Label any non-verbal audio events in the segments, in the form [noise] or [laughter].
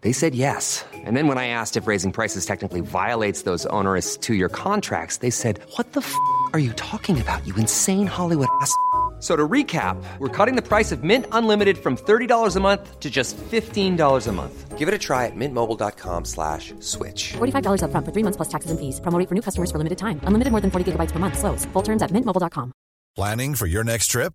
They said yes. And then when I asked if raising prices technically violates those onerous two year contracts, they said, What the f are you talking about, you insane Hollywood ass? So to recap, we're cutting the price of Mint Unlimited from $30 a month to just $15 a month. Give it a try at mintmobile.com slash switch. $45 upfront for three months plus taxes and fees. Promo rate for new customers for limited time. Unlimited more than 40 gigabytes per month. Slows. Full terms at mintmobile.com. Planning for your next trip?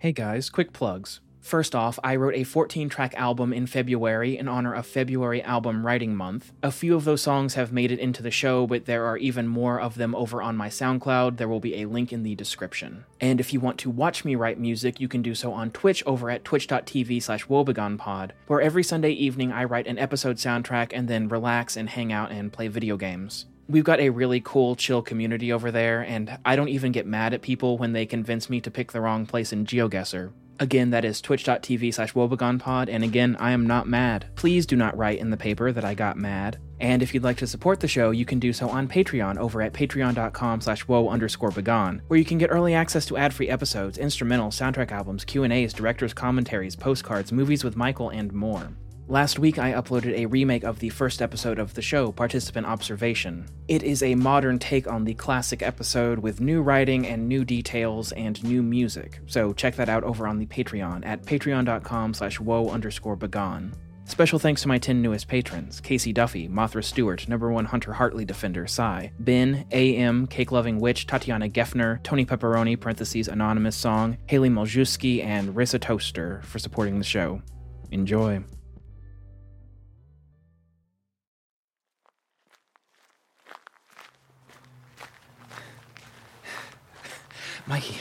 Hey guys, quick plugs. First off, I wrote a 14 track album in February in honor of February Album Writing Month. A few of those songs have made it into the show, but there are even more of them over on my SoundCloud. There will be a link in the description. And if you want to watch me write music, you can do so on Twitch over at twitch.tv slash woebegonepod, where every Sunday evening I write an episode soundtrack and then relax and hang out and play video games. We've got a really cool, chill community over there, and I don't even get mad at people when they convince me to pick the wrong place in GeoGuessr. Again, that is twitch.tv slash woebegonepod, and again, I am not mad. Please do not write in the paper that I got mad. And if you'd like to support the show, you can do so on Patreon over at patreon.com slash woe underscore begone, where you can get early access to ad-free episodes, instrumental soundtrack albums, Q&As, director's commentaries, postcards, movies with Michael, and more. Last week, I uploaded a remake of the first episode of the show, Participant Observation. It is a modern take on the classic episode with new writing and new details and new music, so check that out over on the Patreon at patreon.com slash woe underscore begone. Special thanks to my 10 newest patrons Casey Duffy, Mothra Stewart, number one Hunter Hartley defender, Psy, Ben, AM, Cake Loving Witch, Tatiana Geffner, Tony Pepperoni, parentheses, Anonymous Song, Haley Moljuski, and Rissa Toaster for supporting the show. Enjoy. Mikey,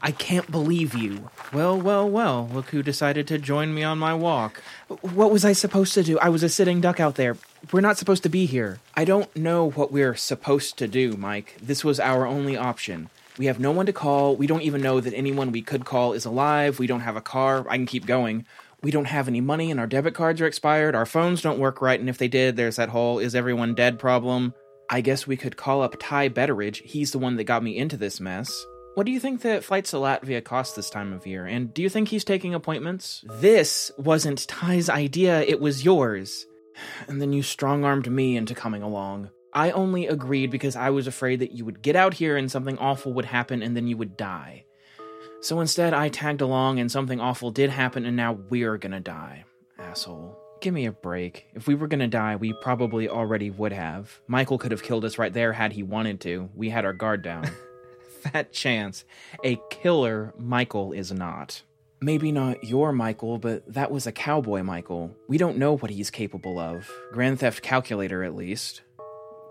I can't believe you. Well, well, well, look who decided to join me on my walk. What was I supposed to do? I was a sitting duck out there. We're not supposed to be here. I don't know what we're supposed to do, Mike. This was our only option. We have no one to call. We don't even know that anyone we could call is alive. We don't have a car. I can keep going. We don't have any money and our debit cards are expired. Our phones don't work right, and if they did, there's that whole is everyone dead problem. I guess we could call up Ty Betteridge. He's the one that got me into this mess. What do you think that flights to Latvia cost this time of year? And do you think he's taking appointments? This wasn't Ty's idea, it was yours. And then you strong armed me into coming along. I only agreed because I was afraid that you would get out here and something awful would happen and then you would die. So instead, I tagged along and something awful did happen and now we're gonna die. Asshole. Give me a break. If we were gonna die, we probably already would have. Michael could have killed us right there had he wanted to. We had our guard down. [laughs] Fat chance. A killer Michael is not. Maybe not your Michael, but that was a cowboy Michael. We don't know what he's capable of. Grand Theft Calculator, at least.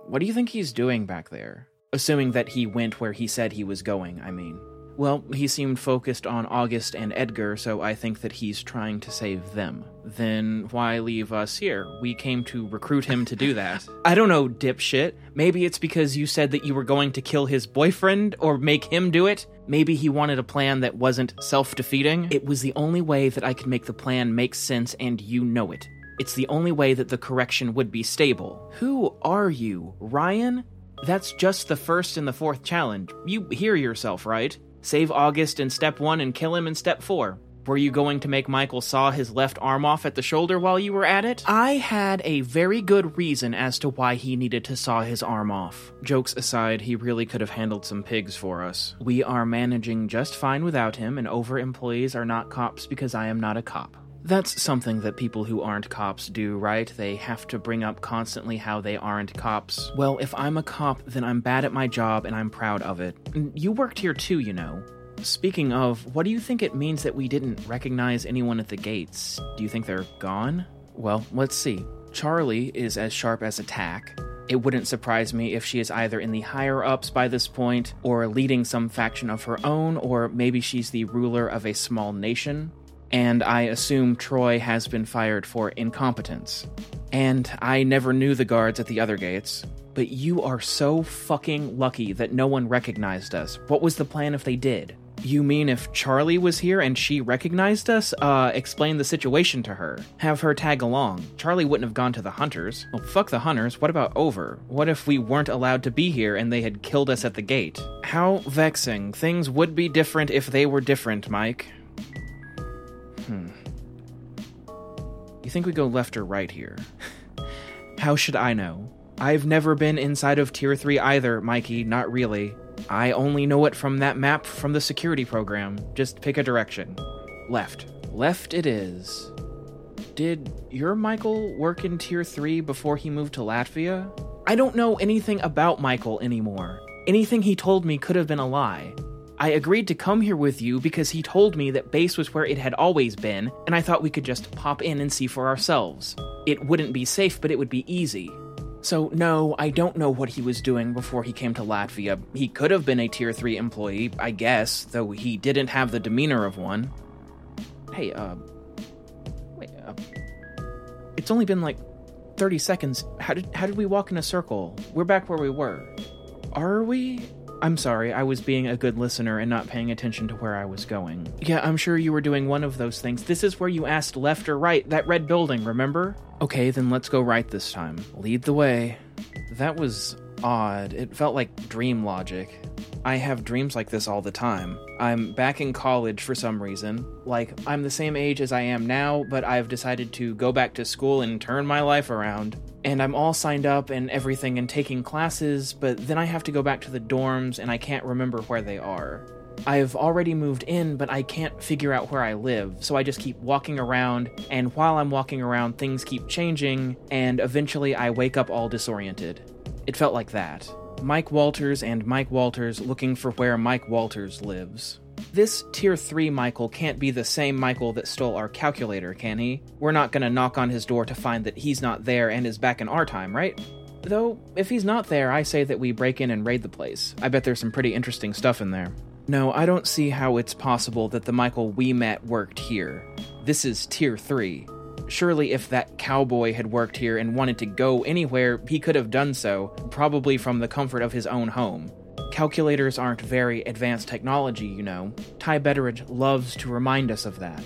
What do you think he's doing back there? Assuming that he went where he said he was going, I mean. Well, he seemed focused on August and Edgar, so I think that he's trying to save them. Then why leave us here? We came to recruit him to do [laughs] that. I don't know, dipshit. Maybe it's because you said that you were going to kill his boyfriend or make him do it. Maybe he wanted a plan that wasn't self defeating. It was the only way that I could make the plan make sense, and you know it. It's the only way that the correction would be stable. Who are you, Ryan? That's just the first and the fourth challenge. You hear yourself, right? Save August in step one and kill him in step four. Were you going to make Michael saw his left arm off at the shoulder while you were at it? I had a very good reason as to why he needed to saw his arm off. Jokes aside, he really could have handled some pigs for us. We are managing just fine without him, and over employees are not cops because I am not a cop. That's something that people who aren't cops do, right? They have to bring up constantly how they aren't cops. Well, if I'm a cop, then I'm bad at my job and I'm proud of it. You worked here too, you know. Speaking of, what do you think it means that we didn't recognize anyone at the gates? Do you think they're gone? Well, let's see. Charlie is as sharp as a tack. It wouldn't surprise me if she is either in the higher ups by this point, or leading some faction of her own, or maybe she's the ruler of a small nation and I assume Troy has been fired for incompetence. And I never knew the guards at the other gates. But you are so fucking lucky that no one recognized us. What was the plan if they did? You mean if Charlie was here and she recognized us? Uh, explain the situation to her. Have her tag along. Charlie wouldn't have gone to the hunters. Well, fuck the hunters. What about over? What if we weren't allowed to be here and they had killed us at the gate? How vexing. Things would be different if they were different, Mike. Hmm. You think we go left or right here? [laughs] How should I know? I've never been inside of Tier 3 either, Mikey, not really. I only know it from that map from the security program. Just pick a direction. Left. Left it is. Did your Michael work in Tier 3 before he moved to Latvia? I don't know anything about Michael anymore. Anything he told me could have been a lie. I agreed to come here with you because he told me that base was where it had always been, and I thought we could just pop in and see for ourselves. It wouldn't be safe, but it would be easy. So, no, I don't know what he was doing before he came to Latvia. He could have been a Tier 3 employee, I guess, though he didn't have the demeanor of one. Hey, uh. Wait, uh. It's only been like 30 seconds. How did, how did we walk in a circle? We're back where we were. Are we? I'm sorry, I was being a good listener and not paying attention to where I was going. Yeah, I'm sure you were doing one of those things. This is where you asked left or right, that red building, remember? Okay, then let's go right this time. Lead the way. That was odd. It felt like dream logic. I have dreams like this all the time. I'm back in college for some reason. Like, I'm the same age as I am now, but I've decided to go back to school and turn my life around. And I'm all signed up and everything and taking classes, but then I have to go back to the dorms and I can't remember where they are. I've already moved in, but I can't figure out where I live, so I just keep walking around, and while I'm walking around, things keep changing, and eventually I wake up all disoriented. It felt like that. Mike Walters and Mike Walters looking for where Mike Walters lives. This Tier 3 Michael can't be the same Michael that stole our calculator, can he? We're not gonna knock on his door to find that he's not there and is back in our time, right? Though, if he's not there, I say that we break in and raid the place. I bet there's some pretty interesting stuff in there. No, I don't see how it's possible that the Michael we met worked here. This is Tier 3. Surely, if that cowboy had worked here and wanted to go anywhere, he could have done so, probably from the comfort of his own home. Calculators aren't very advanced technology, you know. Ty Betteridge loves to remind us of that.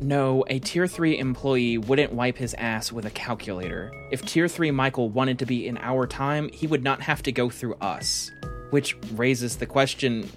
No, a Tier 3 employee wouldn't wipe his ass with a calculator. If Tier 3 Michael wanted to be in our time, he would not have to go through us. Which raises the question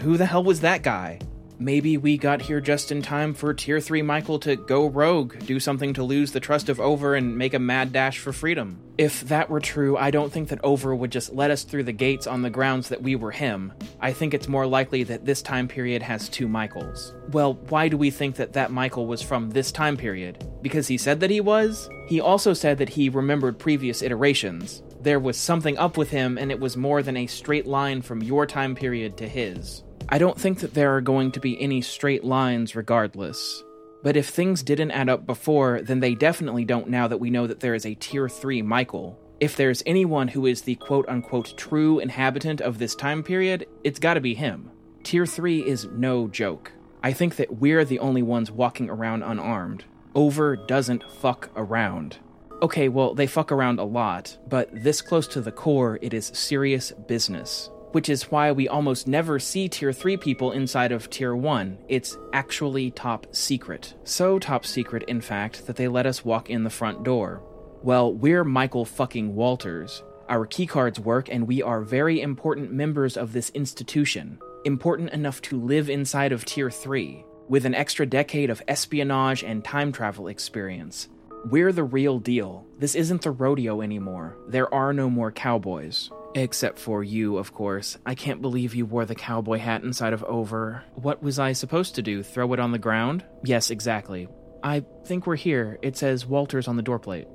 who the hell was that guy? Maybe we got here just in time for Tier 3 Michael to go rogue, do something to lose the trust of Over, and make a mad dash for freedom. If that were true, I don't think that Over would just let us through the gates on the grounds that we were him. I think it's more likely that this time period has two Michaels. Well, why do we think that that Michael was from this time period? Because he said that he was? He also said that he remembered previous iterations. There was something up with him, and it was more than a straight line from your time period to his. I don't think that there are going to be any straight lines regardless. But if things didn't add up before, then they definitely don't now that we know that there is a Tier 3 Michael. If there's anyone who is the quote unquote true inhabitant of this time period, it's gotta be him. Tier 3 is no joke. I think that we're the only ones walking around unarmed. Over doesn't fuck around. Okay, well, they fuck around a lot, but this close to the core, it is serious business which is why we almost never see Tier 3 people inside of Tier 1. It's actually top secret. So top secret, in fact, that they let us walk in the front door. Well, we're Michael fucking Walters. Our keycards work, and we are very important members of this institution. Important enough to live inside of Tier 3, with an extra decade of espionage and time travel experience. We're the real deal. This isn't the rodeo anymore. There are no more cowboys. Except for you, of course. I can't believe you wore the cowboy hat inside of Over. What was I supposed to do? Throw it on the ground? Yes, exactly. I think we're here. It says Walters on the doorplate.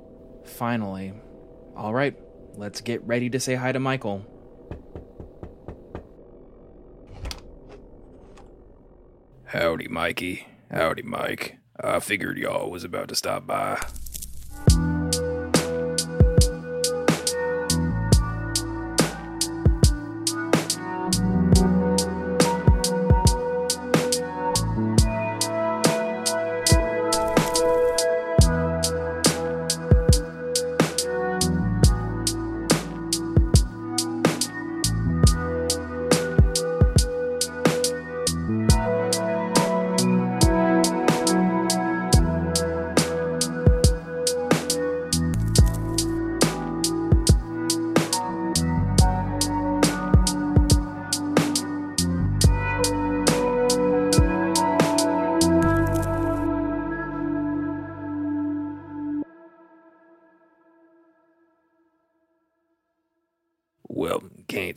Finally. All right, let's get ready to say hi to Michael. Howdy, Mikey. Howdy, Mike. I figured y'all was about to stop by.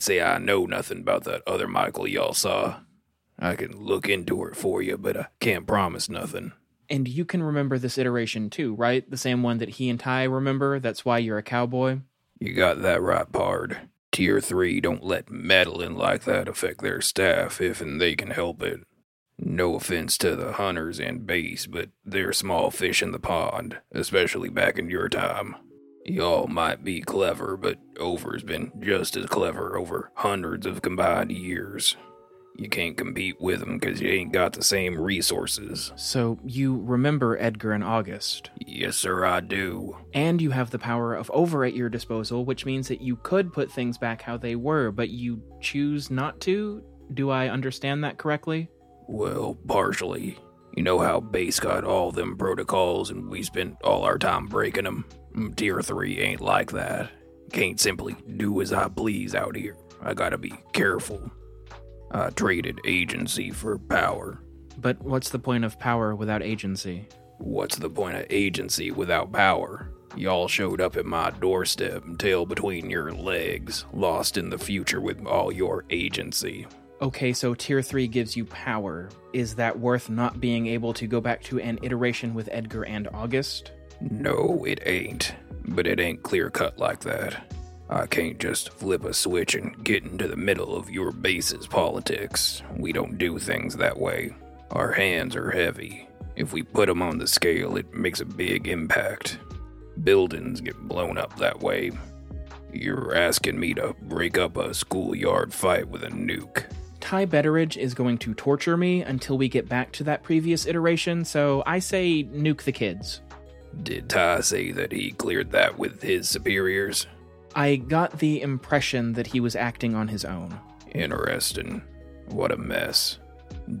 Can't say I know nothing about that other Michael y'all saw. I can look into it for you, but I can't promise nothing. And you can remember this iteration too, right? The same one that he and Ty remember. That's why you're a cowboy. You got that right, Pard. Tier 3 don't let meddling like that affect their staff if and they can help it. No offense to the hunters and base, but they're small fish in the pond, especially back in your time. Y'all might be clever, but Over's been just as clever over hundreds of combined years. You can't compete with 'em 'cause you ain't got the same resources. So you remember Edgar and August. Yes, sir, I do. And you have the power of over at your disposal, which means that you could put things back how they were, but you choose not to? Do I understand that correctly? Well, partially. You know how Base got all them protocols and we spent all our time breaking 'em. Mm, Tier 3 ain't like that. Can't simply do as I please out here. I gotta be careful. I traded agency for power. But what's the point of power without agency? What's the point of agency without power? Y'all showed up at my doorstep, tail between your legs, lost in the future with all your agency. Okay, so tier 3 gives you power. Is that worth not being able to go back to an iteration with Edgar and August? No, it ain't. But it ain't clear cut like that. I can't just flip a switch and get into the middle of your base's politics. We don't do things that way. Our hands are heavy. If we put 'em on the scale, it makes a big impact. Buildings get blown up that way. You're asking me to break up a schoolyard fight with a nuke. Ty Betteridge is going to torture me until we get back to that previous iteration, so I say nuke the kids. Did Ty say that he cleared that with his superiors? I got the impression that he was acting on his own. Interesting. What a mess.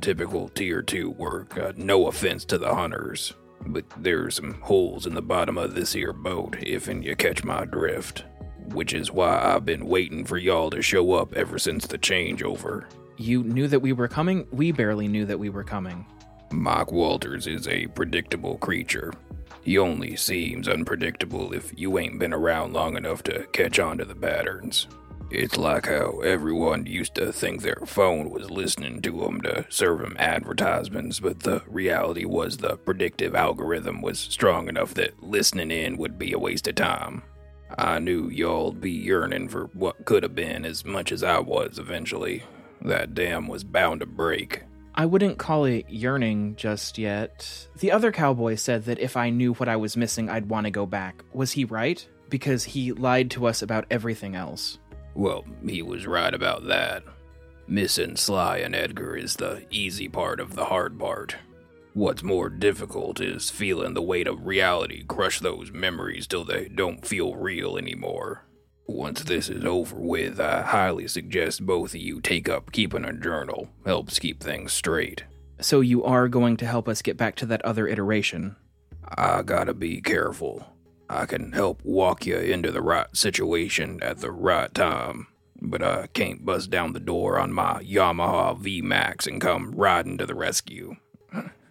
Typical Tier 2 work. Uh, no offense to the hunters, but there's some holes in the bottom of this here boat, if and you catch my drift. Which is why I've been waiting for y'all to show up ever since the changeover. You knew that we were coming? We barely knew that we were coming. Mike Walters is a predictable creature. He only seems unpredictable if you ain't been around long enough to catch on to the patterns. It's like how everyone used to think their phone was listening to 'em to serve 'em advertisements, but the reality was the predictive algorithm was strong enough that listening in would be a waste of time. I knew y'all'd be yearning for what could have been as much as I was eventually. That dam was bound to break. I wouldn't call it yearning just yet. The other cowboy said that if I knew what I was missing, I'd want to go back. Was he right? Because he lied to us about everything else. Well, he was right about that. Missing Sly and Edgar is the easy part of the hard part. What's more difficult is feeling the weight of reality crush those memories till they don't feel real anymore. Once this is over with, I highly suggest both of you take up keeping a journal. Helps keep things straight. So you are going to help us get back to that other iteration. I gotta be careful. I can help walk you into the right situation at the right time, but I can't bust down the door on my Yamaha VMAX and come riding to the rescue. [laughs]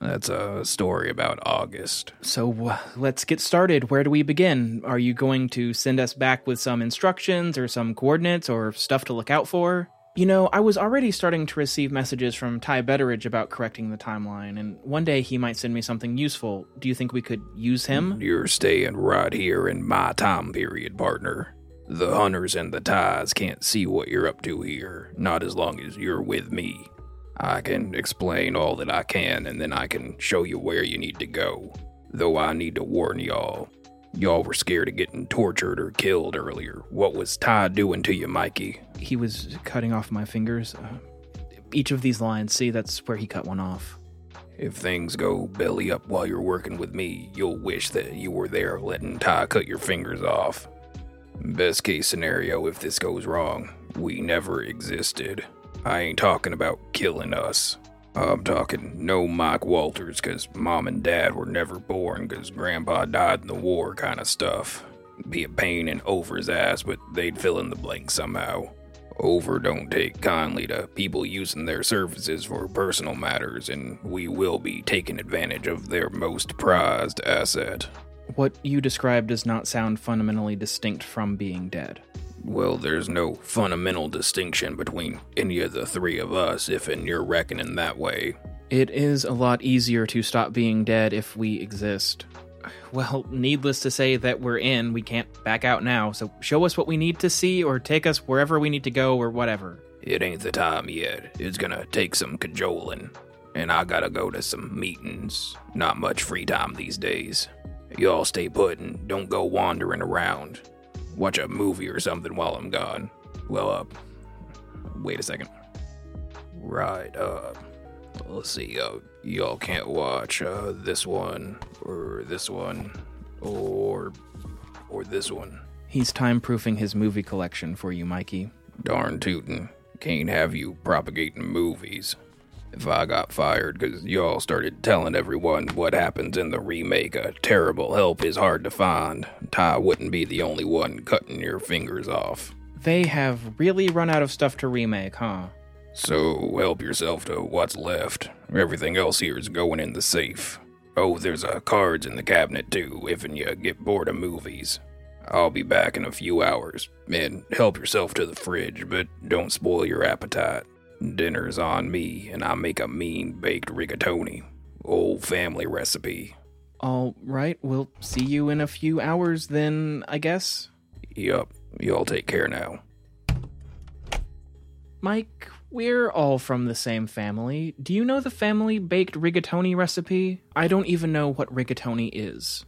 That's a story about August. So uh, let's get started. Where do we begin? Are you going to send us back with some instructions or some coordinates or stuff to look out for? You know, I was already starting to receive messages from Ty Betteridge about correcting the timeline, and one day he might send me something useful. Do you think we could use him? You're staying right here in my time period, partner. The hunters and the ties can't see what you're up to here, not as long as you're with me. I can explain all that I can, and then I can show you where you need to go. Though I need to warn y'all. Y'all were scared of getting tortured or killed earlier. What was Ty doing to you, Mikey? He was cutting off my fingers. Uh, each of these lines, see, that's where he cut one off. If things go belly up while you're working with me, you'll wish that you were there letting Ty cut your fingers off. Best case scenario, if this goes wrong, we never existed. I ain't talking about killing us. I'm talking no Mike Walters, cause mom and dad were never born, cause grandpa died in the war kind of stuff. Be a pain in Over's ass, but they'd fill in the blank somehow. Over don't take kindly to people using their services for personal matters, and we will be taking advantage of their most prized asset. What you described does not sound fundamentally distinct from being dead. Well, there's no fundamental distinction between any of the three of us, if and you're reckoning that way. It is a lot easier to stop being dead if we exist. Well, needless to say that we're in, we can't back out now, so show us what we need to see or take us wherever we need to go or whatever. It ain't the time yet. It's gonna take some cajoling. And I gotta go to some meetings. Not much free time these days. Y'all stay put and don't go wandering around. Watch a movie or something while I'm gone. Well, uh, wait a second. Right, uh, let's see, uh, y'all can't watch, uh, this one, or this one, or, or this one. He's time proofing his movie collection for you, Mikey. Darn tootin'. Can't have you propagating movies. If I got fired because y'all started telling everyone what happens in the remake, a terrible help is hard to find. Ty wouldn't be the only one cutting your fingers off. They have really run out of stuff to remake, huh? So help yourself to what's left. Everything else here is going in the safe. Oh, there's a cards in the cabinet too, if and you get bored of movies. I'll be back in a few hours, and help yourself to the fridge, but don't spoil your appetite. Dinner's on me, and I make a mean baked rigatoni. Old family recipe. All right, we'll see you in a few hours then, I guess. Yup, y'all take care now. Mike, we're all from the same family. Do you know the family baked rigatoni recipe? I don't even know what rigatoni is.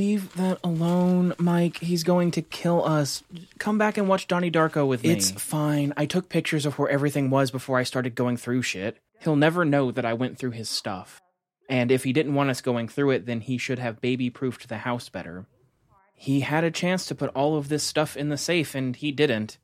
Leave that alone, Mike. He's going to kill us. Come back and watch Donnie Darko with me. It's fine. I took pictures of where everything was before I started going through shit. He'll never know that I went through his stuff. And if he didn't want us going through it, then he should have baby proofed the house better. He had a chance to put all of this stuff in the safe, and he didn't.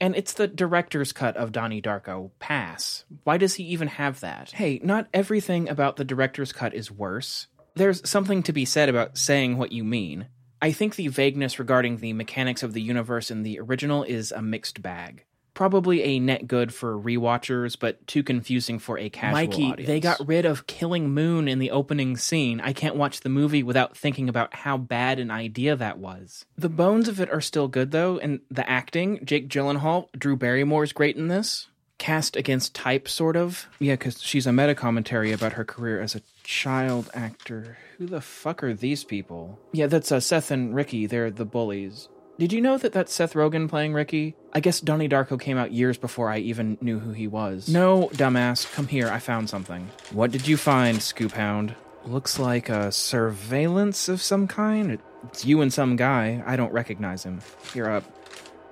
And it's the director's cut of Donnie Darko. Pass. Why does he even have that? Hey, not everything about the director's cut is worse. There's something to be said about saying what you mean. I think the vagueness regarding the mechanics of the universe in the original is a mixed bag. Probably a net good for rewatchers, but too confusing for a casual Mikey, audience. they got rid of killing Moon in the opening scene. I can't watch the movie without thinking about how bad an idea that was. The bones of it are still good though, and the acting, Jake Gyllenhaal, Drew Barrymore is great in this. Cast against type, sort of. Yeah, because she's a meta commentary about her career as a child actor. Who the fuck are these people? Yeah, that's uh, Seth and Ricky. They're the bullies. Did you know that that's Seth Rogen playing Ricky? I guess Donnie Darko came out years before I even knew who he was. No, dumbass, come here, I found something. What did you find, Scoop Hound? Looks like a surveillance of some kind. It's you and some guy. I don't recognize him. You're uh,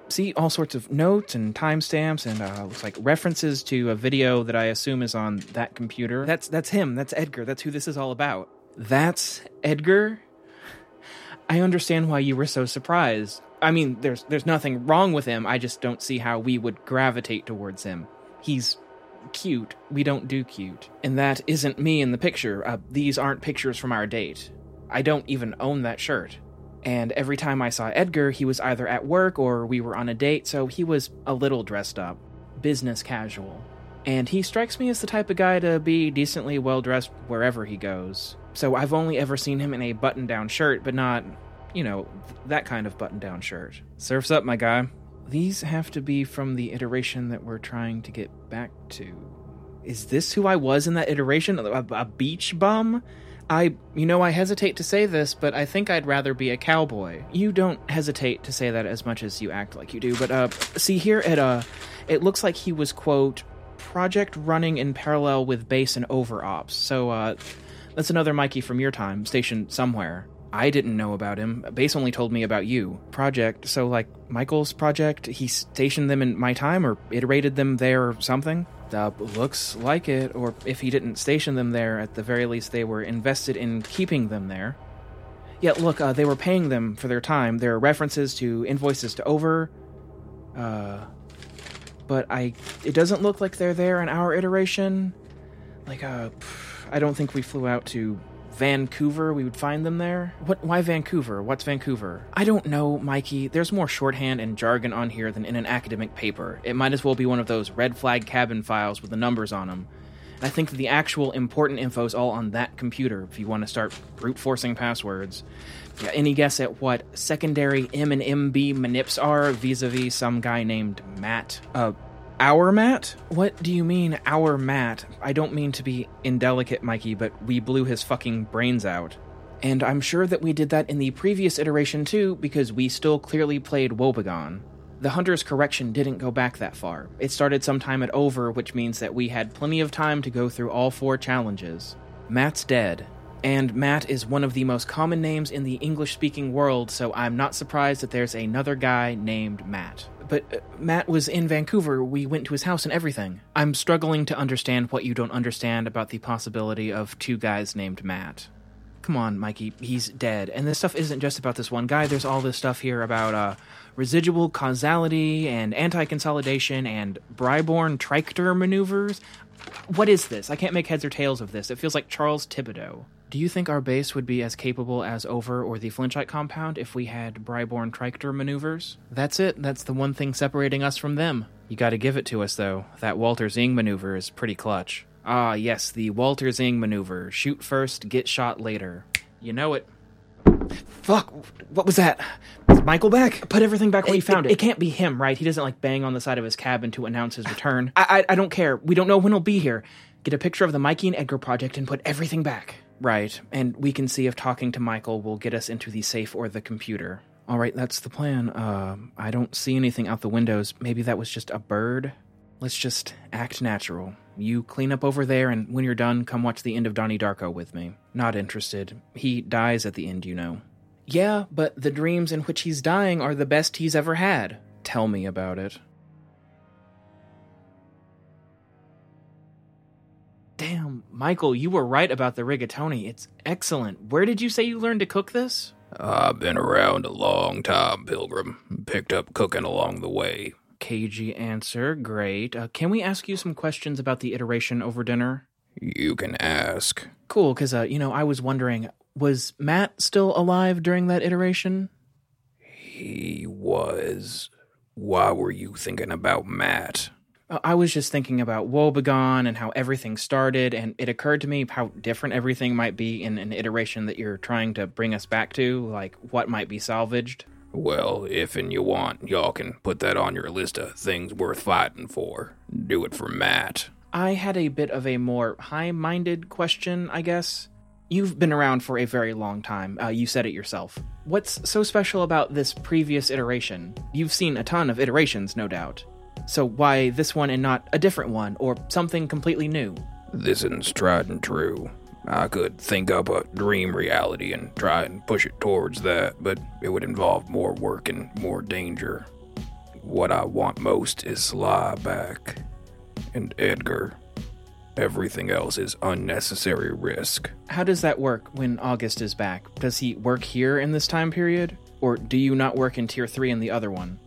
see all sorts of notes and timestamps and uh, looks like references to a video that I assume is on that computer. That's that's him. That's Edgar. That's who this is all about. That's Edgar. I understand why you were so surprised. I mean, there's there's nothing wrong with him. I just don't see how we would gravitate towards him. He's cute. We don't do cute. And that isn't me in the picture. Uh, these aren't pictures from our date. I don't even own that shirt. And every time I saw Edgar, he was either at work or we were on a date, so he was a little dressed up, business casual. And he strikes me as the type of guy to be decently well dressed wherever he goes. So I've only ever seen him in a button down shirt, but not, you know, that kind of button down shirt. Surf's up, my guy. These have to be from the iteration that we're trying to get back to. Is this who I was in that iteration? A, a beach bum? I, you know, I hesitate to say this, but I think I'd rather be a cowboy. You don't hesitate to say that as much as you act like you do, but, uh, see here at, uh, it looks like he was, quote, project running in parallel with base and over ops. So, uh, that's another Mikey from your time, stationed somewhere. I didn't know about him. Base only told me about you. Project, so like Michael's project, he stationed them in my time or iterated them there or something? Uh, looks like it, or if he didn't station them there, at the very least they were invested in keeping them there. Yet, look, uh, they were paying them for their time. There are references to invoices to over. Uh, but I, it doesn't look like they're there in our iteration. Like, uh, I don't think we flew out to Vancouver, we would find them there. What? Why Vancouver? What's Vancouver? I don't know, Mikey. There's more shorthand and jargon on here than in an academic paper. It might as well be one of those red flag cabin files with the numbers on them. And I think the actual important info is all on that computer. If you want to start brute forcing passwords. Yeah, any guess at what secondary M and MB manips are vis-a-vis some guy named Matt? Uh, our Matt? What do you mean, our Matt? I don't mean to be indelicate, Mikey, but we blew his fucking brains out. And I'm sure that we did that in the previous iteration too, because we still clearly played Woebegone. The Hunter's correction didn't go back that far. It started sometime at over, which means that we had plenty of time to go through all four challenges. Matt's dead. And Matt is one of the most common names in the English speaking world, so I'm not surprised that there's another guy named Matt but uh, Matt was in Vancouver. We went to his house and everything. I'm struggling to understand what you don't understand about the possibility of two guys named Matt. Come on, Mikey, he's dead. And this stuff isn't just about this one guy. There's all this stuff here about uh, residual causality and anti consolidation and Bryborn Trichter maneuvers. What is this? I can't make heads or tails of this. It feels like Charles Thibodeau. Do you think our base would be as capable as Over or the Flinchite compound if we had Bryborn Trichter maneuvers? That's it. That's the one thing separating us from them. You gotta give it to us, though. That Walter Zing maneuver is pretty clutch. Ah, yes, the Walter Zing maneuver. Shoot first, get shot later. You know it. Fuck, what was that? Is Michael back? Put everything back where you found it, it. It can't be him, right? He doesn't like bang on the side of his cabin to announce his return. I, I, I don't care. We don't know when he'll be here. Get a picture of the Mikey and Edgar project and put everything back. Right, and we can see if talking to Michael will get us into the safe or the computer. All right, that's the plan. Uh, I don't see anything out the windows. Maybe that was just a bird. Let's just act natural. You clean up over there, and when you're done, come watch the end of Donnie Darko with me. Not interested. He dies at the end, you know. Yeah, but the dreams in which he's dying are the best he's ever had. Tell me about it. Michael, you were right about the rigatoni. It's excellent. Where did you say you learned to cook this? I've been around a long time, Pilgrim. Picked up cooking along the way. cagey answer. Great. Uh, can we ask you some questions about the iteration over dinner? You can ask. Cool, because, uh, you know, I was wondering, was Matt still alive during that iteration? He was. Why were you thinking about Matt? I was just thinking about Woebegone and how everything started, and it occurred to me how different everything might be in an iteration that you're trying to bring us back to, like what might be salvaged. Well, if and you want, y'all can put that on your list of things worth fighting for. Do it for Matt. I had a bit of a more high minded question, I guess. You've been around for a very long time. Uh, you said it yourself. What's so special about this previous iteration? You've seen a ton of iterations, no doubt. So why this one and not a different one, or something completely new? This one's tried and true. I could think up a dream reality and try and push it towards that, but it would involve more work and more danger. What I want most is Sly back. And Edgar. Everything else is unnecessary risk. How does that work when August is back? Does he work here in this time period? Or do you not work in Tier 3 in the other one?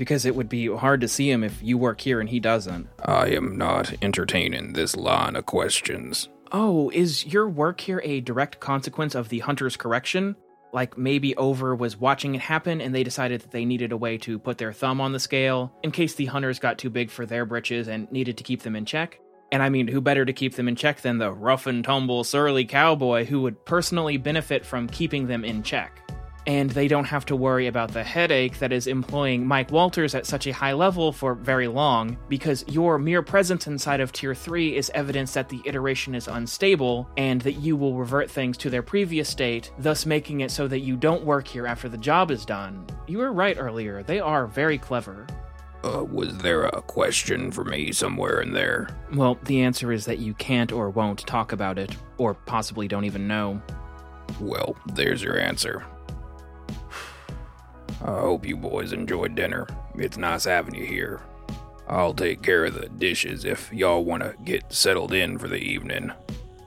Because it would be hard to see him if you work here and he doesn't. I am not entertaining this line of questions. Oh, is your work here a direct consequence of the Hunter's correction? Like maybe Over was watching it happen and they decided that they needed a way to put their thumb on the scale in case the Hunters got too big for their britches and needed to keep them in check? And I mean, who better to keep them in check than the rough and tumble, surly cowboy who would personally benefit from keeping them in check? And they don't have to worry about the headache that is employing Mike Walters at such a high level for very long, because your mere presence inside of Tier 3 is evidence that the iteration is unstable, and that you will revert things to their previous state, thus making it so that you don't work here after the job is done. You were right earlier, they are very clever. Uh, was there a question for me somewhere in there? Well, the answer is that you can't or won't talk about it, or possibly don't even know. Well, there's your answer. I hope you boys enjoyed dinner. It's nice having you here. I'll take care of the dishes if y'all want to get settled in for the evening.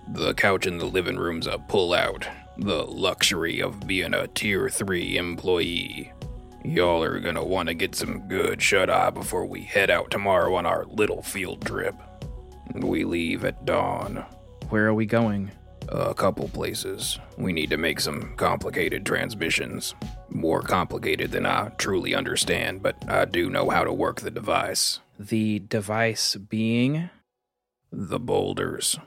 The couch in the living room's a pull out. The luxury of being a Tier 3 employee. Y'all are gonna want to get some good shut eye before we head out tomorrow on our little field trip. We leave at dawn. Where are we going? A couple places. We need to make some complicated transmissions. More complicated than I truly understand, but I do know how to work the device. The device being? The boulders.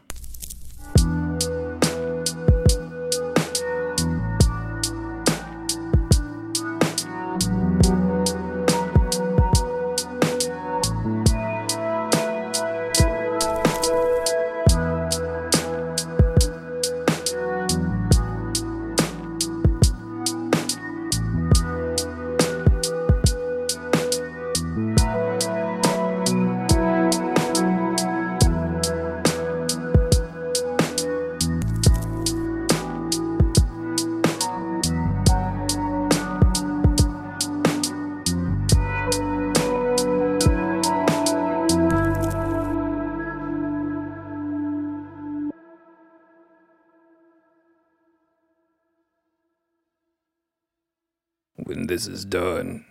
This is done,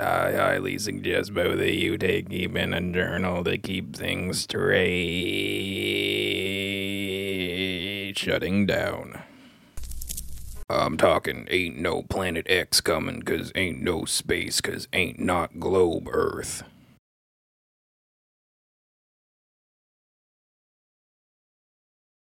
I highly suggest both of you take even a journal to keep things straight. Shutting down. I'm talking ain't no planet X coming, cause ain't no space, cause ain't not globe Earth.